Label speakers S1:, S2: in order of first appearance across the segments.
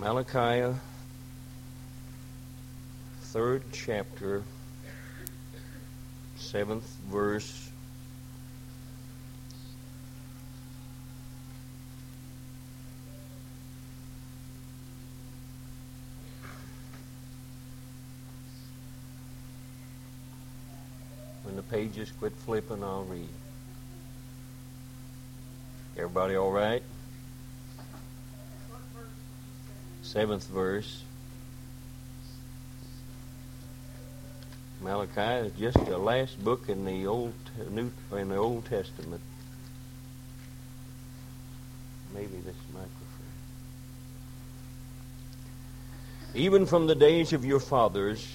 S1: Malachi, third chapter, seventh verse. When the pages quit flipping, I'll read. Everybody all right? Seventh verse. Malachi is just the last book in the old New in the Old Testament. Maybe this microphone. Even from the days of your fathers,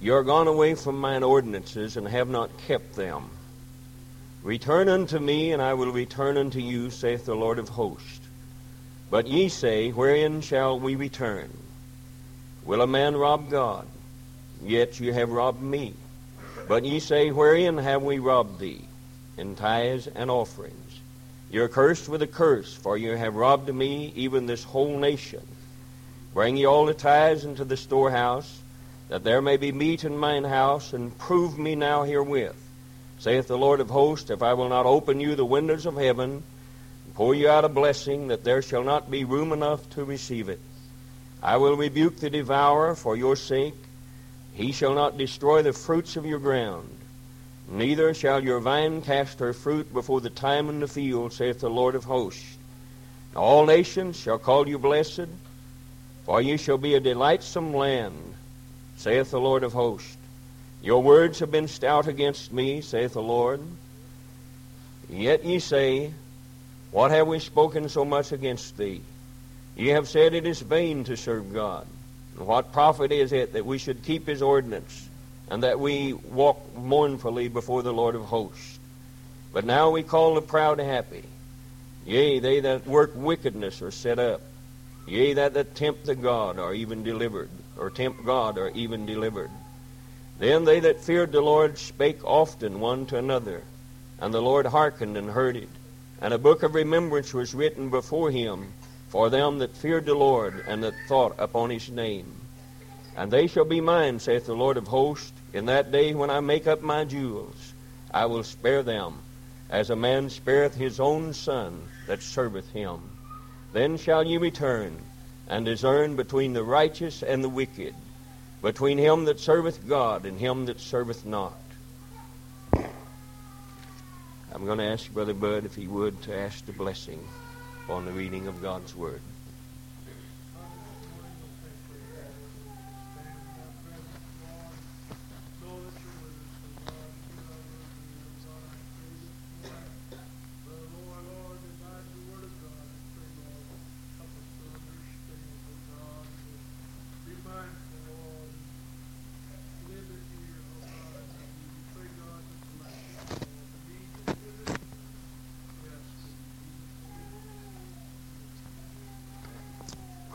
S1: you are gone away from mine ordinances and have not kept them. Return unto me, and I will return unto you, saith the Lord of hosts. But ye say, Wherein shall we return? Will a man rob God? Yet you have robbed me. But ye say, Wherein have we robbed thee? In tithes and offerings. You are cursed with a curse, for you have robbed me, even this whole nation. Bring ye all the tithes into the storehouse, that there may be meat in mine house, and prove me now herewith. Saith the Lord of hosts, if I will not open you the windows of heaven, pour you out a blessing, that there shall not be room enough to receive it. I will rebuke the devourer for your sake. He shall not destroy the fruits of your ground. Neither shall your vine cast her fruit before the time in the field, saith the Lord of hosts. All nations shall call you blessed, for ye shall be a delightsome land, saith the Lord of hosts. Your words have been stout against me, saith the Lord. Yet ye say, What have we spoken so much against thee? Ye have said it is vain to serve God. And what profit is it that we should keep his ordinance, and that we walk mournfully before the Lord of hosts? But now we call the proud happy. Yea, they that work wickedness are set up. Yea, that that tempt the God are even delivered, or tempt God are even delivered. Then they that feared the Lord spake often one to another, and the Lord hearkened and heard it. And a book of remembrance was written before him for them that feared the Lord and that thought upon his name. And they shall be mine, saith the Lord of hosts, in that day when I make up my jewels. I will spare them, as a man spareth his own son that serveth him. Then shall ye return, and discern between the righteous and the wicked, between him that serveth God and him that serveth not. I'm going to ask Brother Bud if he would to ask the blessing on the reading of God's Word.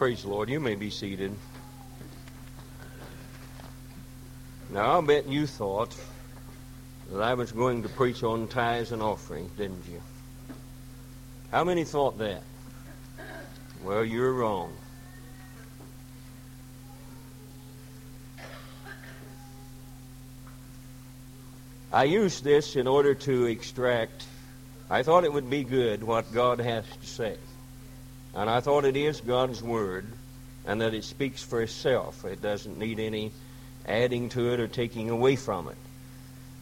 S1: Praise the Lord. You may be seated. Now, I'll bet you thought that I was going to preach on tithes and offerings, didn't you? How many thought that? Well, you're wrong. I used this in order to extract, I thought it would be good what God has to say. And I thought it is God's Word and that it speaks for itself. It doesn't need any adding to it or taking away from it.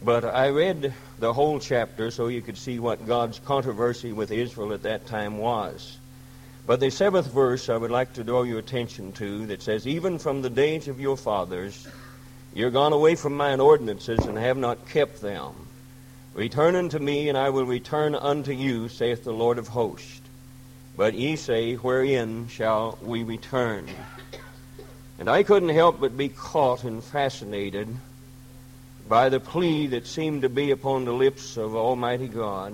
S1: But I read the whole chapter so you could see what God's controversy with Israel at that time was. But the seventh verse I would like to draw your attention to that says, Even from the days of your fathers, you're gone away from mine ordinances and have not kept them. Return unto me, and I will return unto you, saith the Lord of hosts. But ye say, Wherein shall we return? And I couldn't help but be caught and fascinated by the plea that seemed to be upon the lips of Almighty God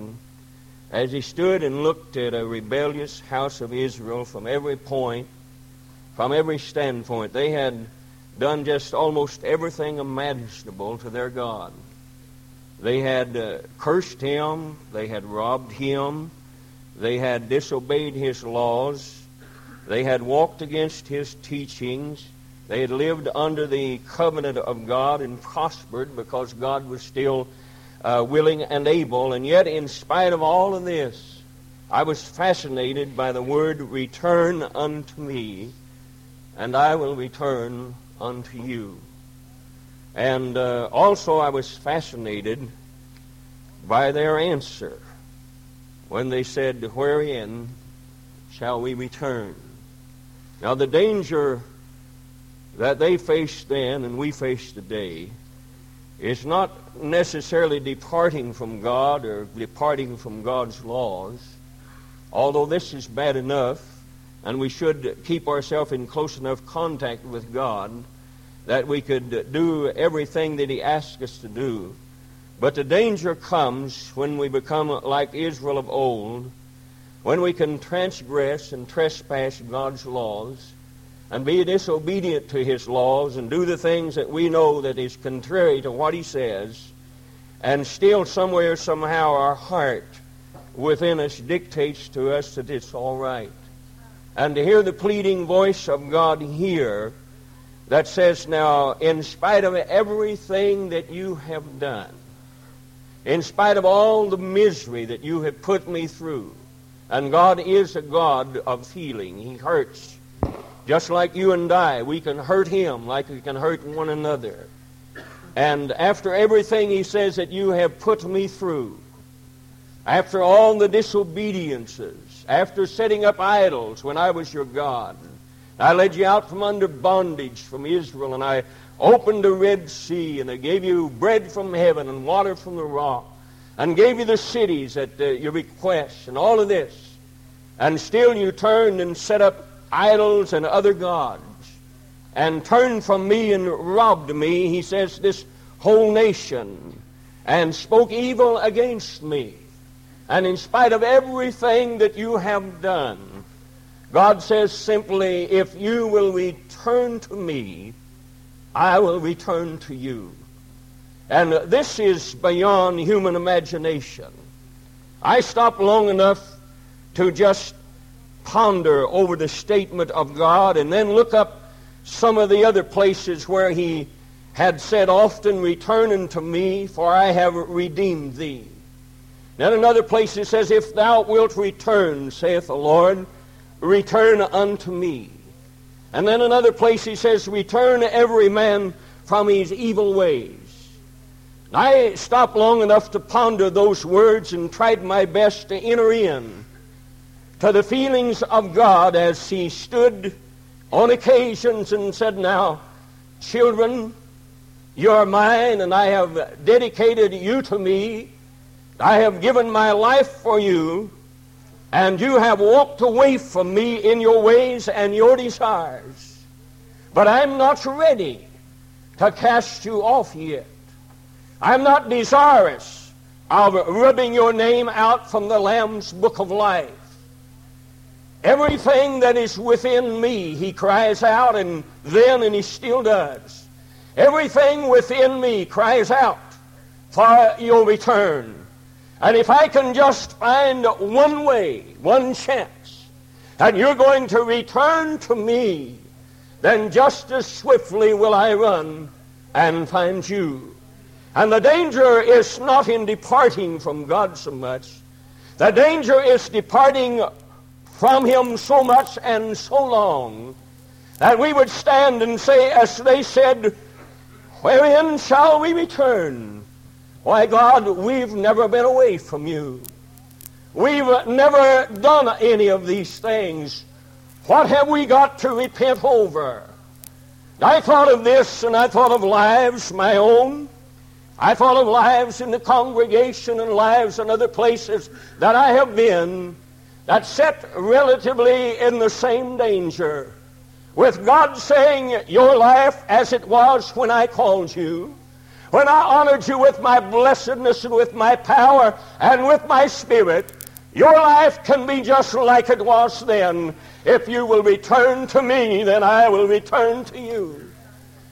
S1: as he stood and looked at a rebellious house of Israel from every point, from every standpoint. They had done just almost everything imaginable to their God. They had uh, cursed him, they had robbed him, they had disobeyed his laws, They had walked against his teachings. They had lived under the covenant of God and prospered because God was still uh, willing and able. And yet, in spite of all of this, I was fascinated by the word return unto me, and I will return unto you. And uh, also, I was fascinated by their answer when they said, Wherein shall we return? Now, the danger that they faced then and we face today is not necessarily departing from God or departing from God's laws, although this is bad enough, and we should keep ourselves in close enough contact with God that we could do everything that He asks us to do. But the danger comes when we become like Israel of old, when we can transgress and trespass God's laws and be disobedient to his laws and do the things that we know that is contrary to what he says, and still somewhere, somehow, our heart within us dictates to us that it's all right. And to hear the pleading voice of God here that says, Now, in spite of everything that you have done, in spite of all the misery that you have put me through, and God is a God of healing. He hurts just like you and I, we can hurt him like we can hurt one another. And after everything he says that you have put me through, after all the disobediences, after setting up idols when I was your God, I led you out from under bondage from Israel, and I opened the Red Sea, and I gave you bread from heaven and water from the rock, and gave you the cities at uh, your request, and all of this. And still you turned and set up idols and other gods and turned from me and robbed me, he says, this whole nation and spoke evil against me. And in spite of everything that you have done, God says simply, if you will return to me, I will return to you. And this is beyond human imagination. I stopped long enough to just ponder over the statement of God and then look up some of the other places where he had said, Often return unto me, for I have redeemed thee. Then another place it says, If thou wilt return, saith the Lord, return unto me. And then another place he says, Return every man from his evil ways. I stopped long enough to ponder those words and tried my best to enter in to the feelings of God as he stood on occasions and said, Now, children, you're mine, and I have dedicated you to me. I have given my life for you, and you have walked away from me in your ways and your desires. But I'm not ready to cast you off yet. I'm not desirous of rubbing your name out from the Lamb's book of life. Everything that is within me, he cries out, and then, and he still does. Everything within me cries out for your return. And if I can just find one way, one chance, and you're going to return to me, then just as swiftly will I run and find you. And the danger is not in departing from God so much. The danger is departing from him so much and so long that we would stand and say, as they said, Wherein shall we return? Why, God, we've never been away from you. We've never done any of these things. What have we got to repent over? I thought of this and I thought of lives, my own. I thought of lives in the congregation and lives in other places that I have been that set relatively in the same danger. With God saying, Your life as it was when I called you, when I honored you with my blessedness and with my power and with my spirit, your life can be just like it was then. If you will return to me, then I will return to you.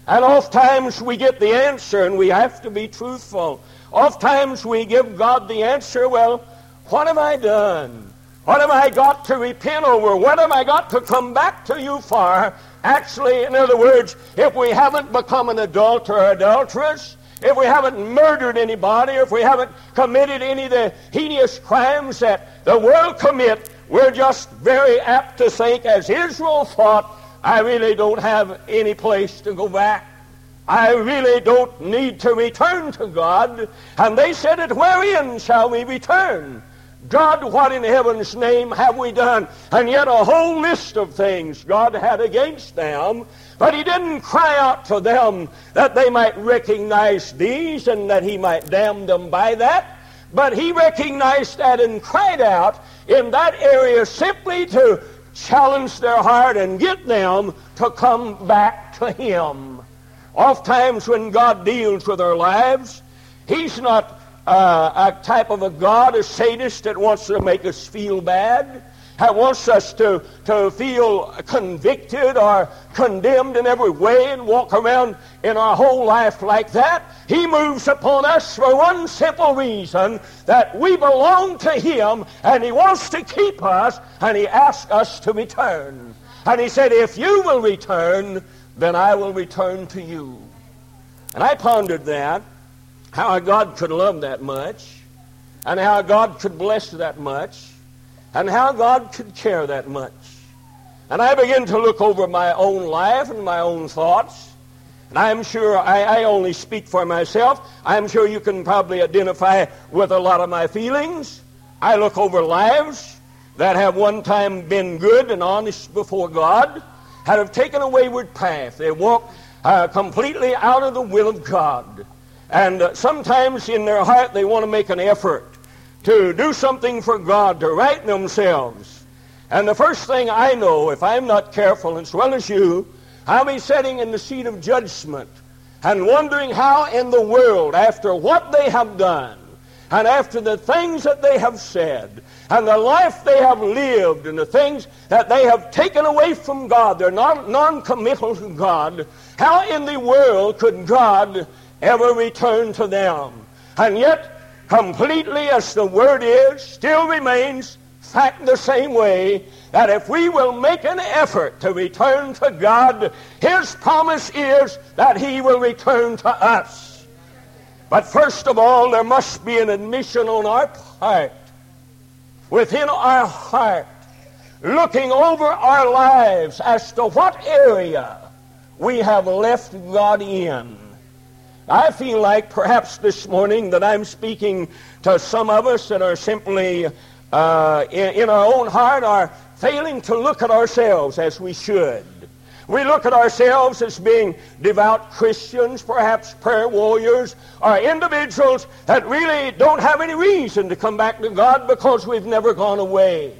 S1: And oftentimes we get the answer, and we have to be truthful. Oftentimes we give God the answer, well, what have I done? What have I got to repent over? What have I got to come back to you for? Actually, in other words, if we haven't become an adulterer or adulteress, if we haven't murdered anybody, or if we haven't committed any of the heinous crimes that the world commit, we're just very apt to think, as Israel thought, I really don't have any place to go back. I really don't need to return to God. And they said it, wherein shall we return? God, what in heaven's name have we done? And yet a whole list of things God had against them. But he didn't cry out to them that they might recognize these and that he might damn them by that. But he recognized that and cried out in that area simply to challenge their heart and get them to come back to Him. Oft times when God deals with our lives, He's not uh, a type of a God, a sadist that wants to make us feel bad wants us to, to feel convicted or condemned in every way and walk around in our whole life like that. He moves upon us for one simple reason that we belong to Him and He wants to keep us and He asks us to return. And He said, If you will return, then I will return to you. And I pondered that, how God could love that much, and how God could bless that much and how God could care that much. And I begin to look over my own life and my own thoughts. And I'm sure I, I, only speak for myself. I'm sure you can probably identify with a lot of my feelings. I look over lives that have one time been good and honest before God, that have taken a wayward path. They walk uh, completely out of the will of God. And uh, sometimes in their heart they want to make an effort to do something for God, to right themselves. And the first thing I know, if I'm not careful, as well as you, I'll be sitting in the seat of judgment and wondering how in the world, after what they have done, and after the things that they have said, and the life they have lived, and the things that they have taken away from God, they're non- non-committal to God, how in the world could God ever return to them? And yet, completely as the word is, still remains fact the same way that if we will make an effort to return to God, His promise is that He will return to us. But first of all, there must be an admission on our part, within our heart, looking over our lives as to what area we have left God in. I feel like perhaps this morning that I'm speaking to some of us that are simply uh, in, in our own heart are failing to look at ourselves as we should. We look at ourselves as being devout Christians, perhaps prayer warriors, or individuals that really don't have any reason to come back to God because we've never gone away.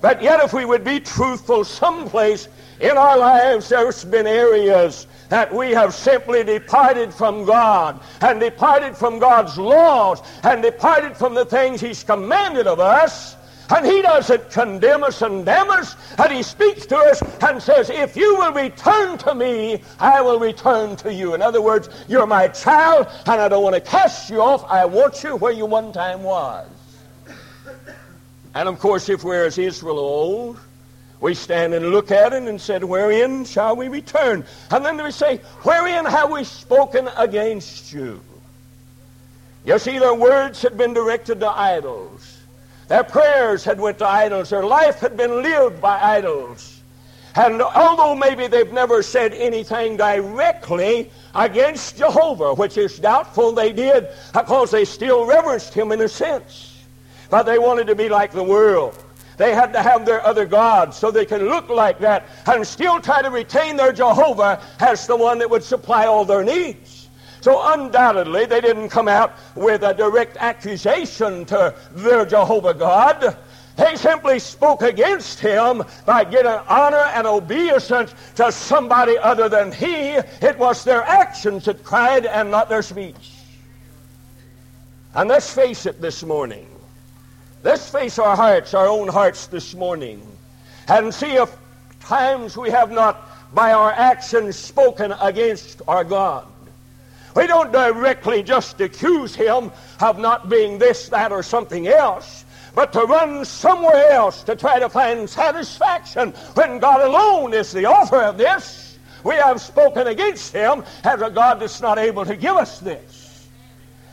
S1: But yet, if we would be truthful, someplace in our lives there's been areas that we have simply departed from God and departed from God's laws and departed from the things He's commanded of us. And he doesn't condemn us and damn us. And he speaks to us and says, if you will return to me, I will return to you. In other words, you're my child, and I don't want to cast you off. I want you where you one time was. And of course, if we're as Israel old, we stand and look at it and said, Wherein shall we return? And then we say, Wherein have we spoken against you? You see, their words had been directed to idols. Their prayers had went to idols. Their life had been lived by idols. And although maybe they've never said anything directly against Jehovah, which is doubtful they did because they still reverenced him in a sense, but they wanted to be like the world. They had to have their other gods so they can look like that and still try to retain their Jehovah as the one that would supply all their needs. So undoubtedly, they didn't come out with a direct accusation to their Jehovah God. They simply spoke against him by giving honor and obeisance to somebody other than he. It was their actions that cried and not their speech. And let's face it this morning. Let's face our hearts, our own hearts this morning, and see if times we have not, by our actions, spoken against our God. We don't directly just accuse him of not being this, that, or something else, but to run somewhere else to try to find satisfaction when God alone is the author of this. We have spoken against him as a God that's not able to give us this.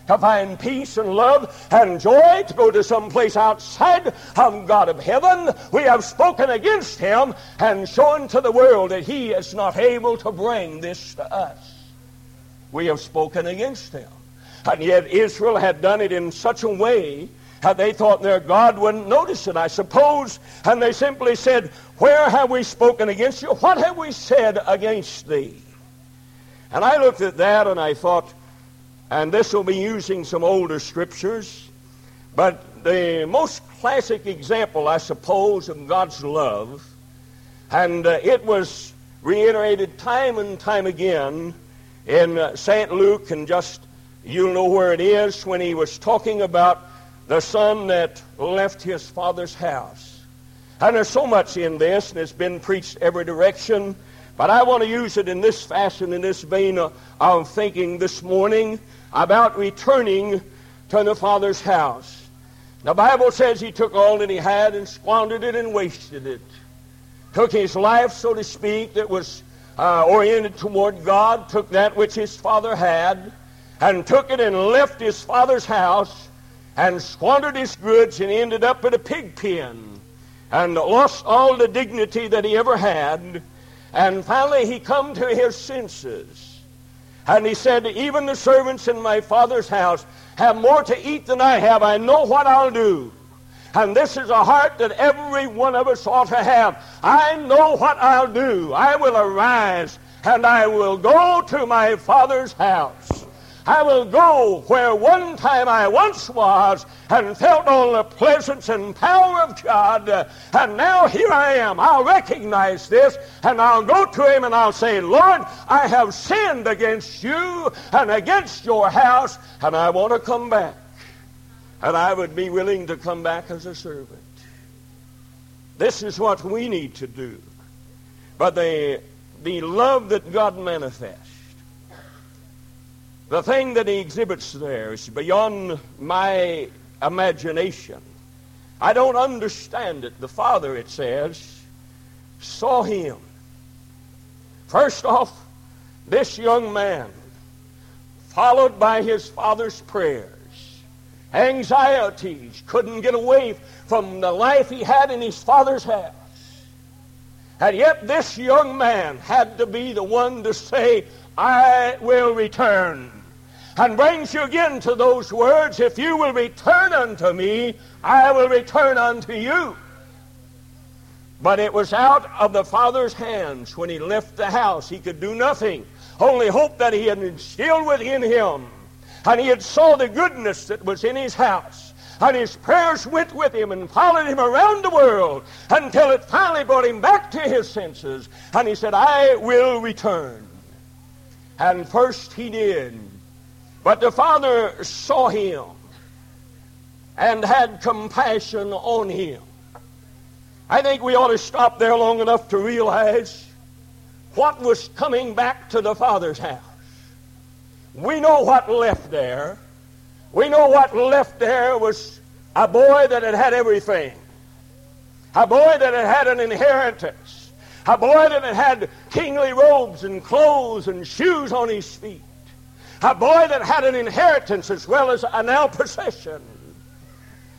S1: To find peace and love and joy, to go to some place outside of God of heaven, we have spoken against him and shown to the world that he is not able to bring this to us. We have spoken against him. And yet Israel had done it in such a way that they thought their God wouldn't notice it, I suppose. And they simply said, Where have we spoken against you? What have we said against thee? And I looked at that and I thought, and this will be using some older scriptures, but the most classic example, I suppose, of God's love, and uh, it was reiterated time and time again in uh, St. Luke and just You'll know where it is when he was talking about the son that left his father's house. And there's so much in this, and it's been preached every direction. But I want to use it in this fashion, in this vein of, thinking this morning about returning to the father's house. The Bible says he took all that he had and squandered it and wasted it. Took his life, so to speak, that was uh, oriented toward God, took that which his father had, and took it and left his father's house and squandered his goods and ended up at a pig pen and lost all the dignity that he ever had. And finally he come to his senses. And he said, even the servants in my father's house have more to eat than I have. I know what I'll do. And this is a heart that every one of us ought to have. I know what I'll do. I will arise and I will go to my father's house. I will go where one time I once was and felt all the presence and power of God. And now here I am. I'll recognize this and I'll go to him and I'll say, Lord, I have sinned against you and against your house and I want to come back. And I would be willing to come back as a servant. This is what we need to do. But the, the love that God manifests the thing that he exhibits there is beyond my imagination. I don't understand it. The Father, it says, saw him. First off, this young man, followed by his father's prayers, anxieties, couldn't get away from the life he had in his father's house. And yet this young man had to be the one to say, I will return and brings you again to those words, if you will return unto me, I will return unto you. But it was out of the Father's hands when he left the house. He could do nothing, only hope that he had instilled within him. And he had saw the goodness that was in his house. And his prayers went with him and followed him around the world until it finally brought him back to his senses. And he said, I will return. And first he did but the Father saw him and had compassion on him. I think we ought to stop there long enough to realize what was coming back to the Father's house. We know what left there. We know what left there was a boy that had had everything. A boy that had had an inheritance. A boy that had kingly robes and clothes and shoes on his feet. A boy that had an inheritance as well as a now possession.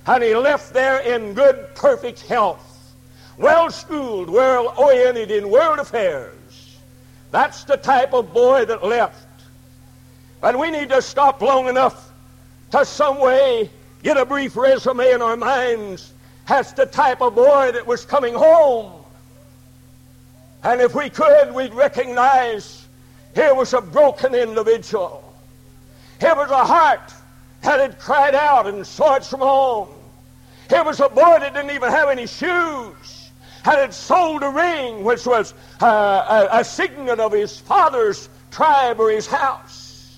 S1: And he left there in good, perfect health, well schooled, well oriented in world affairs. That's the type of boy that left. And we need to stop long enough to some way get a brief resume in our minds as the type of boy that was coming home. And if we could, we'd recognize here was a broken individual. Here was a heart that had cried out and its from home. Here was a boy that didn't even have any shoes, and had sold a ring which was uh, a, a signet of his father's tribe or his house.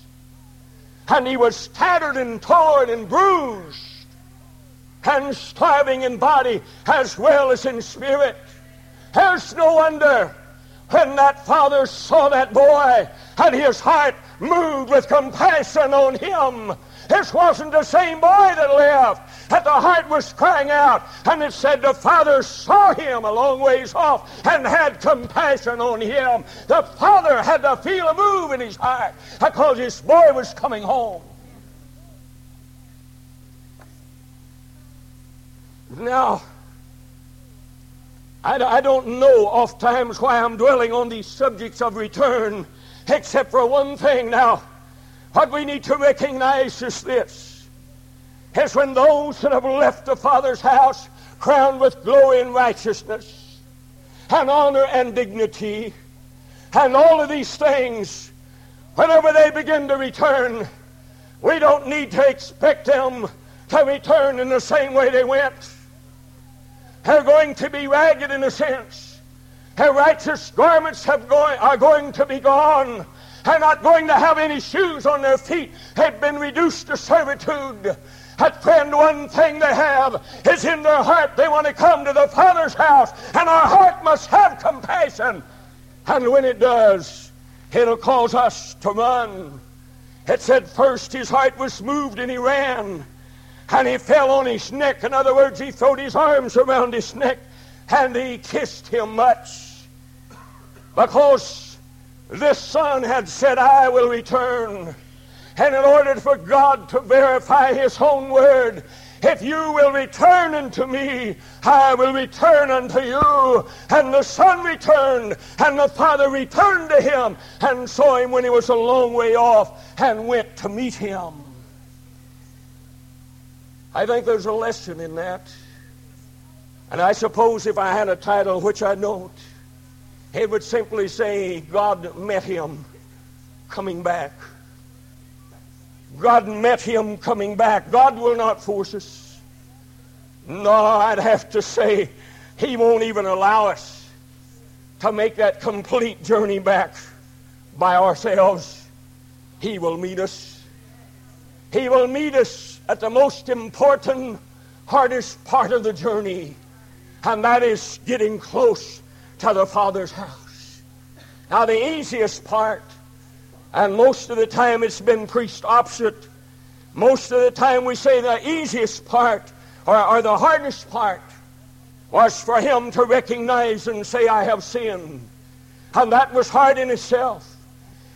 S1: And he was tattered and torn and bruised and starving in body as well as in spirit. There's no wonder when that father saw that boy and his heart moved with compassion on him This wasn't the same boy that left. That the heart was crying out. And it said the father saw him a long ways off and had compassion on him. The father had to feel a move in his heart because his boy was coming home. Now, I, I don't know oft times why I'm dwelling on these subjects of return, except for one thing now. What we need to recognize is this. Is when those that have left the Father's house crowned with glory and righteousness and honor and dignity and all of these things, whenever they begin to return, we don't need to expect them to return in the same way they went. They're going to be ragged in a sense. Their righteous garments going, are going to be gone. They're not going to have any shoes on their feet. They've been reduced to servitude. But friend, one thing they have is in their heart they want to come to the Father's house, and our heart must have compassion. And when it does, it'll cause us to run. It said first his heart was moved and he ran and he fell on his neck. In other words, he threw his arms around his neck and he kissed him much because this son had said, I will return. And in order for God to verify his own word, if you will return unto me, I will return unto you. And the son returned, and the father returned to him, and saw him when he was a long way off, and went to meet him. I think there's a lesson in that. And I suppose if I had a title, which I don't, it would simply say, God met him coming back. God met him coming back. God will not force us. No, I'd have to say, he won't even allow us to make that complete journey back by ourselves. He will meet us. He will meet us at the most important, hardest part of the journey, and that is getting close to the Father's house. Now, the easiest part, and most of the time it's been preached opposite, most of the time we say the easiest part or, or the hardest part was for him to recognize and say, I have sinned. And that was hard in itself.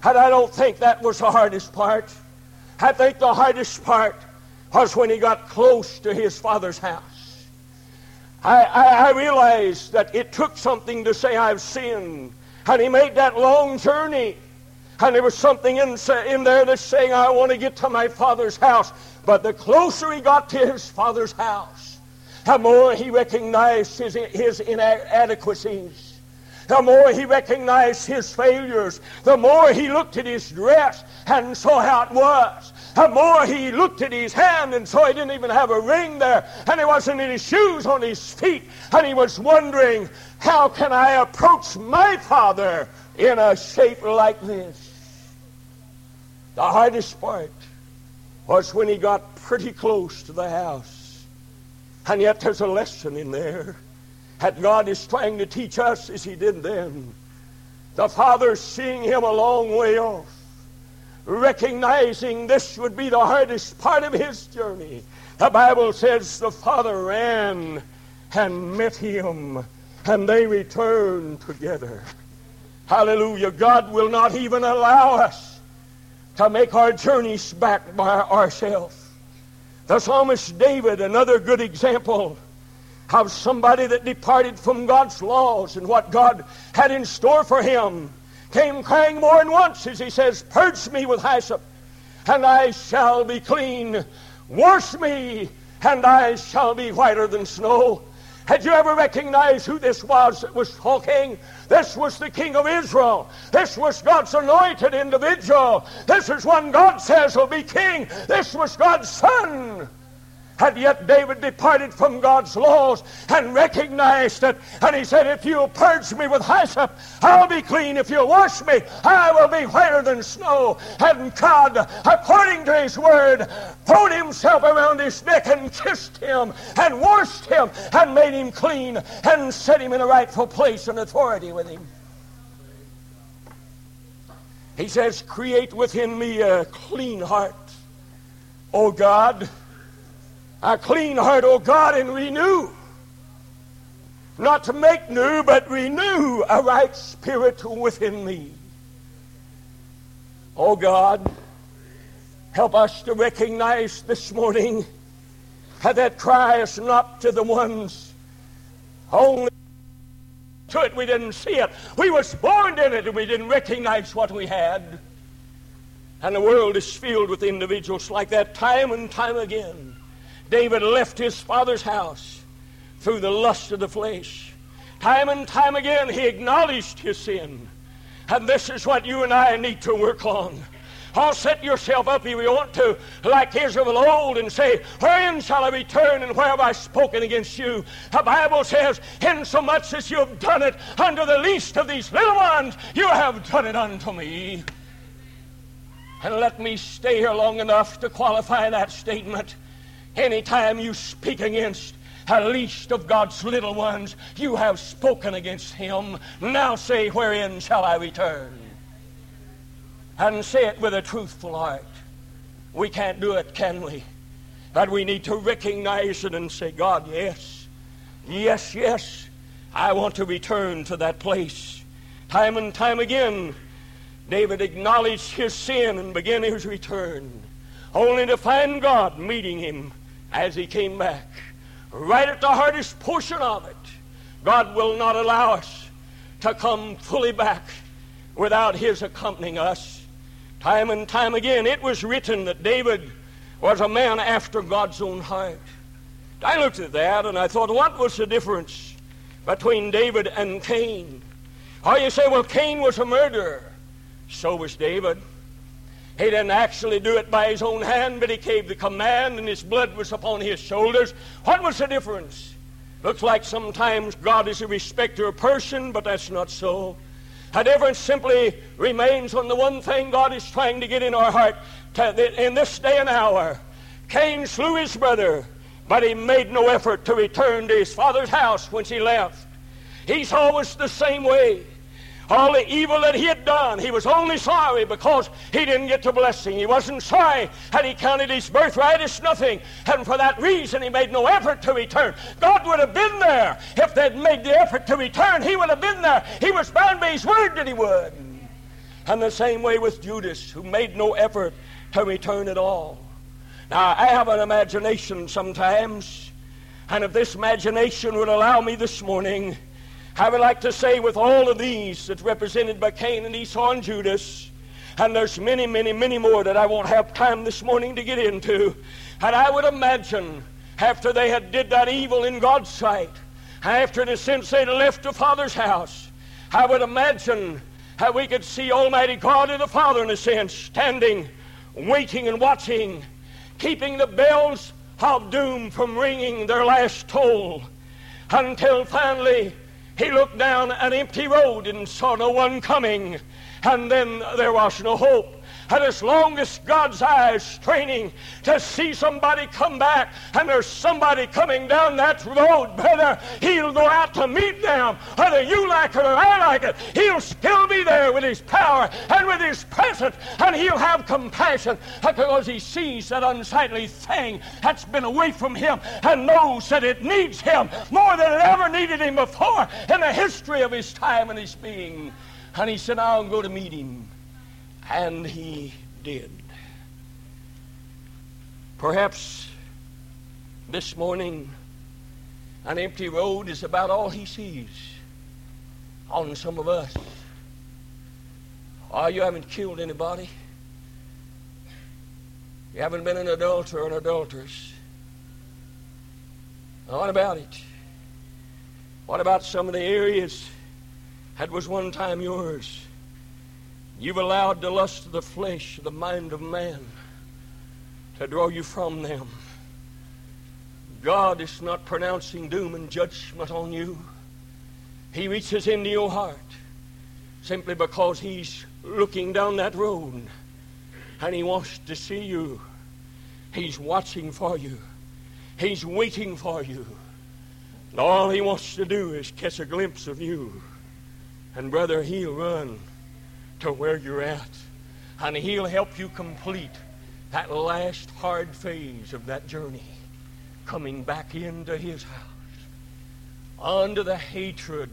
S1: And I don't think that was the hardest part. I think the hardest part was when he got close to his father's house. I, I, I realized that it took something to say, I've sinned. And he made that long journey. And there was something in, in there that's saying, I want to get to my father's house. But the closer he got to his father's house, the more he recognized his, his inadequacies the more he recognized his failures, the more he looked at his dress and saw how it was. The more he looked at his hand and saw he didn't even have a ring there, and he wasn't any shoes on his feet, and he was wondering, how can I approach my father in a shape like this? The hardest part was when he got pretty close to the house. And yet there's a lesson in there that God is trying to teach us as he did then. The Father seeing him a long way off, recognizing this would be the hardest part of his journey. The Bible says the Father ran and met him, and they returned together. Hallelujah. God will not even allow us to make our journeys back by ourselves. The psalmist David, another good example, of somebody that departed from God's laws and what God had in store for him. Came crying more than once as he says, Purge me with hyssop, and I shall be clean. Wash me, and I shall be whiter than snow. Had you ever recognized who this was that was talking? This was the King of Israel. This was God's anointed individual. This is one God says will be king. This was God's son. And yet David departed from God's laws and recognized it. And he said, If you'll purge me with hyssop, I'll be clean. If you'll wash me, I will be whiter than snow. And God, according to his word, threw himself around his neck and kissed him and washed him and made him clean and set him in a rightful place and authority with him. He says, Create within me a clean heart O God, a clean heart, O God, and renew. Not to make new, but renew a right spirit within me. O God, help us to recognize this morning how that cry is not to the ones only to it we didn't see it. We was born in it and we didn't recognize what we had. And the world is filled with individuals like that time and time again. David left his father's house through the lust of the flesh. Time and time again he acknowledged his sin. And this is what you and I need to work on. I'll set yourself up if you want to, like Israel of old, and say, Wherein shall I return, and where have I spoken against you? The Bible says, In so much as you have done it unto the least of these little ones, you have done it unto me. And let me stay here long enough to qualify that statement. Anytime you speak against the least of God's little ones, you have spoken against him. Now say, Wherein shall I return? and say it with a truthful heart. We can't do it, can we? But we need to recognize it and say, God, yes, yes, yes, I want to return to that place. Time and time again, David acknowledged his sin and began his return, only to find God meeting him as he came back. Right at the hardest portion of it, God will not allow us to come fully back without his accompanying us. Time and time again, it was written that David was a man after God's own heart. I looked at that and I thought, what was the difference between David and Cain? Or you say, well, Cain was a murderer. So was David. He didn't actually do it by his own hand, but he gave the command and his blood was upon his shoulders. What was the difference? Looks like sometimes God is a respecter of person, but that's not so. A difference simply remains on the one thing God is trying to get in our heart to, in this day and hour. Cain slew his brother, but he made no effort to return to his father's house when he left. He's always the same way all the evil that he had done. He was only sorry because he didn't get the blessing. He wasn't sorry had he counted his birthright as nothing. And for that reason, he made no effort to return. God would have been there if they'd made the effort to return. He would have been there. He was bound by his word that he would. And the same way with Judas, who made no effort to return at all. Now, I have an imagination sometimes, and if this imagination would allow me this morning, I would like to say with all of these that's represented by Cain and Esau and Judas, and there's many, many, many more that I won't have time this morning to get into, and I would imagine after they had did that evil in God's sight, after the since they'd left the Father's house, I would imagine how we could see Almighty God and the Father in a sense standing, waiting and watching, keeping the bells of doom from ringing their last toll until finally he looked down an empty road and saw no one coming. And then there was no hope. And as long as God's eyes straining to see somebody come back, and there's somebody coming down that road, brother, He'll go out to meet them. Whether you like it or I like it, He'll still be there with His power and with His presence, and He'll have compassion because He sees that unsightly thing that's been away from Him and knows that it needs Him more than it ever needed Him before in the history of His time and His being. And He said, I'll go to meet Him. And he did. Perhaps this morning an empty road is about all he sees on some of us. Oh, you haven't killed anybody. You haven't been an adulterer or an adulteress. what about it? What about some of the areas that was one time yours? You've allowed the lust of the flesh, the mind of man, to draw you from them. God is not pronouncing doom and judgment on you. He reaches into your heart simply because He's looking down that road and He wants to see you. He's watching for you. He's waiting for you. And all He wants to do is catch a glimpse of you. And brother, He'll run to where you're at. And He'll help you complete that last hard phase of that journey, coming back into his house, under the hatred,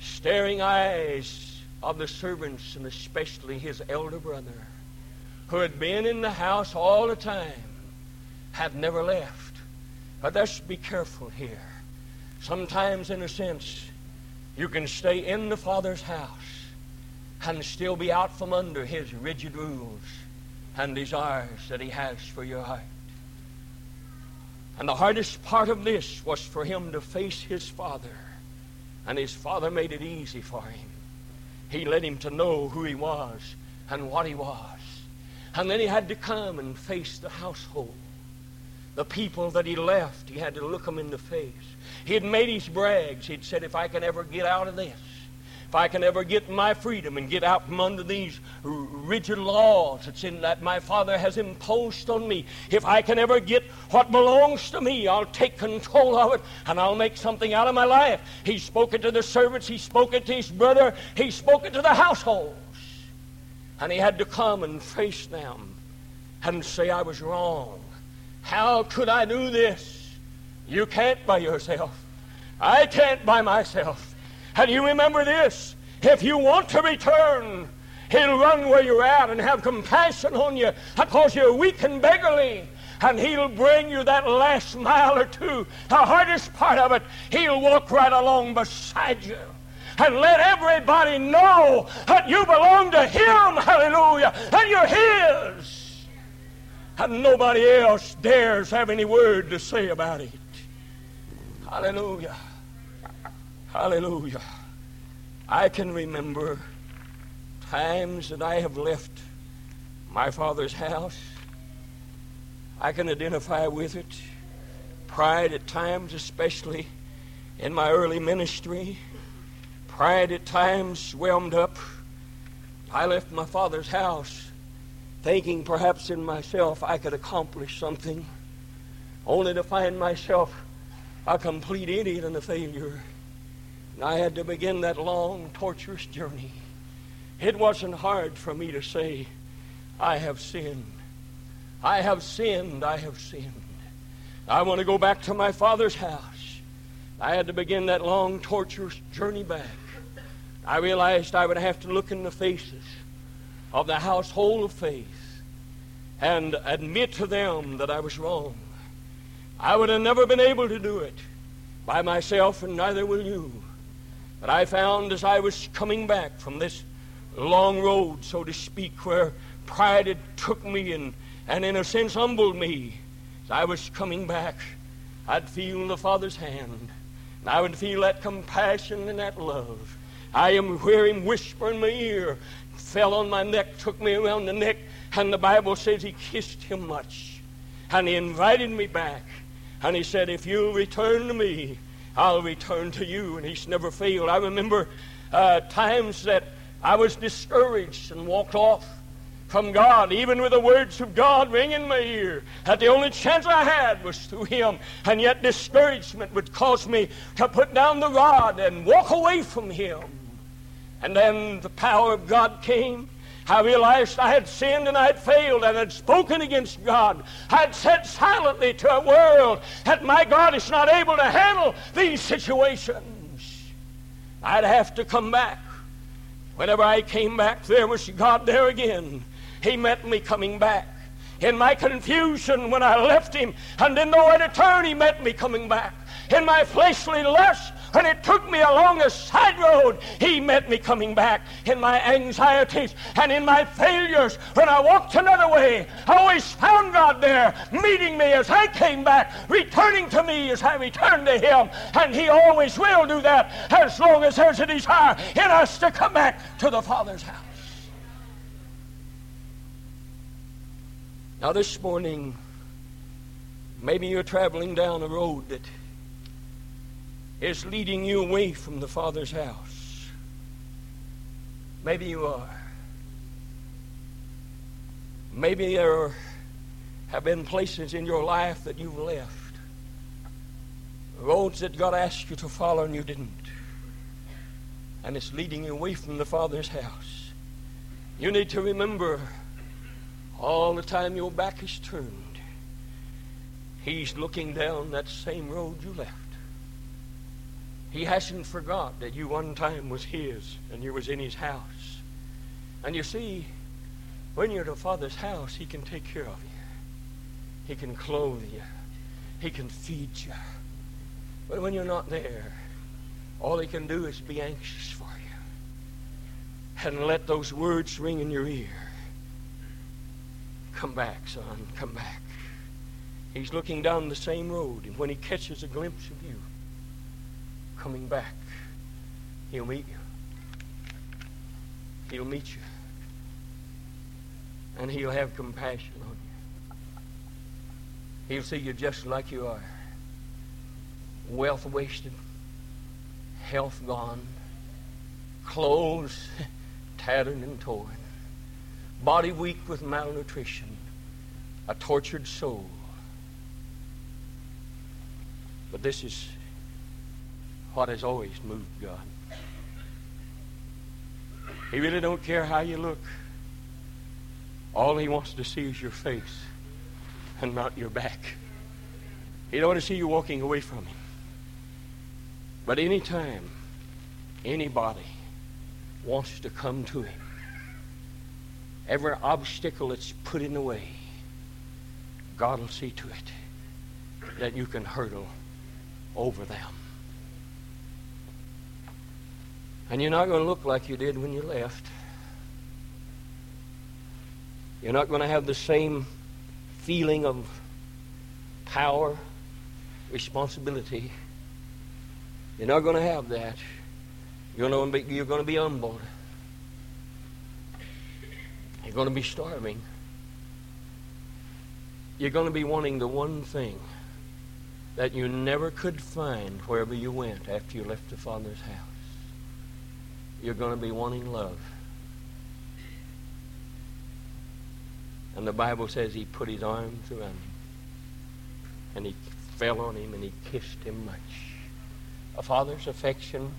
S1: staring eyes of the servants, and especially his elder brother, who had been in the house all the time, had never left. But let's be careful here. Sometimes, in a sense, you can stay in the Father's house and still be out from under His rigid rules and desires that He has for your heart. And the hardest part of this was for him to face his father. And his father made it easy for him. He led him to know who he was and what he was. And then he had to come and face the household. The people that he left, he had to look them in the face. He had made his brags. He'd said, if I can ever get out of this, if I can ever get my freedom and get out from under these rigid laws that's in that my father has imposed on me, if I can ever get what belongs to me, I'll take control of it and I'll make something out of my life. He spoke it to the servants, he spoke it to his brother, he spoke it to the households. And he had to come and face them and say, I was wrong. How could I do this? You can't by yourself. I can't by myself. And you remember this if you want to return, He'll run where you're at and have compassion on you because you're weak and beggarly. And He'll bring you that last mile or two, the hardest part of it. He'll walk right along beside you and let everybody know that you belong to Him. Hallelujah. And you're His. And nobody else dares have any word to say about it. Hallelujah. Hallelujah. I can remember times that I have left my father's house. I can identify with it. Pride at times, especially in my early ministry. Pride at times whelmed up. I left my father's house thinking perhaps in myself I could accomplish something, only to find myself a complete idiot and a failure. And I had to begin that long, torturous journey. It wasn't hard for me to say, I have sinned. I have sinned. I have sinned. I want to go back to my father's house. I had to begin that long, torturous journey back. I realized I would have to look in the faces of the household of faith and admit to them that I was wrong. I would have never been able to do it by myself, and neither will you. But I found as I was coming back from this long road, so to speak, where pride had took me and, and in a sense humbled me, as I was coming back, I'd feel the Father's hand. And I would feel that compassion and that love. I am hear him whisper in my ear, fell on my neck, took me around the neck, and the Bible says he kissed him much. And he invited me back. And he said, If you'll return to me, I'll return to you. And he's never failed. I remember uh, times that I was discouraged and walked off from God, even with the words of God ringing in my ear, that the only chance I had was through Him. And yet discouragement would cause me to put down the rod and walk away from Him. And then the power of God came I realized I had sinned and I had failed and had spoken against God. I had said silently to a world that my God is not able to handle these situations. I'd have to come back. Whenever I came back, there was God there again. He met me coming back. In my confusion when I left him and didn't know where to turn, he met me coming back. In my fleshly lust, when it took me along a side road, He met me coming back in my anxieties and in my failures. When I walked another way, I always found God there, meeting me as I came back, returning to me as I returned to Him. And He always will do that as long as there's a desire in us to come back to the Father's house. Now, this morning, maybe you're traveling down a road that is leading you away from the Father's house. Maybe you are. Maybe there have been places in your life that you've left. Roads that God asked you to follow and you didn't. And it's leading you away from the Father's house. You need to remember All the time your back is turned, He's looking down that same road you left. He hasn't forgot that you one time was His and you was in His house. And you see, when you're at a Father's house, He can take care of you. He can clothe you. He can feed you. But when you're not there, all He can do is be anxious for you. And let those words ring in your ear. Come back, son, come back. He's looking down the same road, and when he catches a glimpse of coming back, he'll meet you. He'll meet you. And he'll have compassion on you. He'll see you just like you are. Wealth wasted, health gone, clothes tattered and torn body weak with malnutrition, a tortured soul. But this is what has always moved God. He really don't care how you look. All he wants to see is your face and not your back. He don't want to see you walking away from him. But anytime anybody wants to come to him, every obstacle that's put in the way, God will see to it that you can hurdle over them. And you're not going to look like you did when you left. You're not going to have the same feeling of power, responsibility. You're not going to have that. You're going to be, you're going to be humbled. You're going to be starving. You're going to be wanting the one thing that you never could find wherever you went after you left the Father's house. You're going to be wanting love. And the Bible says he put his arms around him. And he fell on him and he kissed him much. A father's affection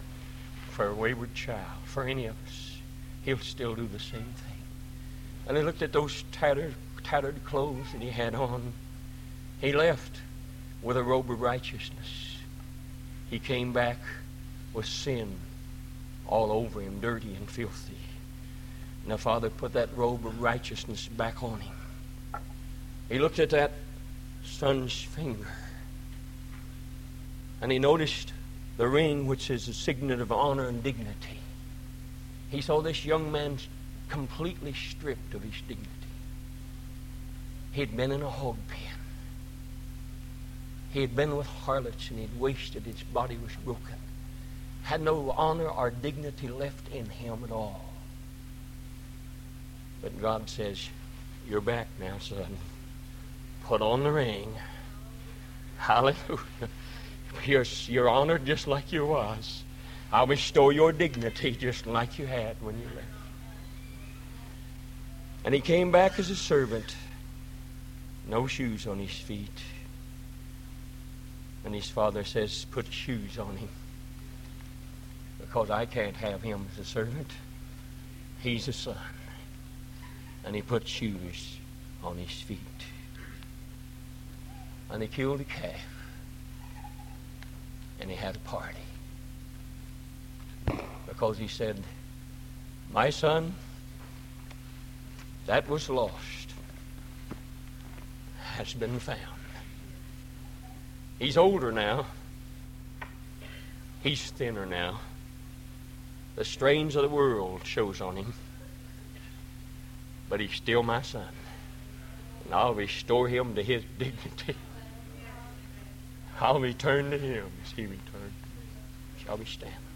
S1: for a wayward child, for any of us, he'll still do the same thing. And he looked at those tattered, tattered clothes that he had on. He left with a robe of righteousness. He came back with sin all over him, dirty and filthy. And the Father put that robe of righteousness back on him. He looked at that son's finger. And he noticed the ring, which is a signet of honor and dignity. He saw this young man completely stripped of his dignity. He'd been in a hog pen. He had been with harlots and he'd wasted. His body was broken. Had no honor or dignity left in him at all. But God says, You're back now, son. Put on the ring. Hallelujah. You're, you're honored just like you was. I'll restore your dignity just like you had when you left. And he came back as a servant, no shoes on his feet. And his father says, Put shoes on him. Because I can't have him as a servant. He's a son. And he put shoes on his feet. And he killed a calf. And he had a party. Because he said, My son, that was lost has been found. He's older now. He's thinner now. The strains of the world shows on him. But he's still my son. And I'll restore him to his dignity. I'll return to him as he returned. Shall we stand?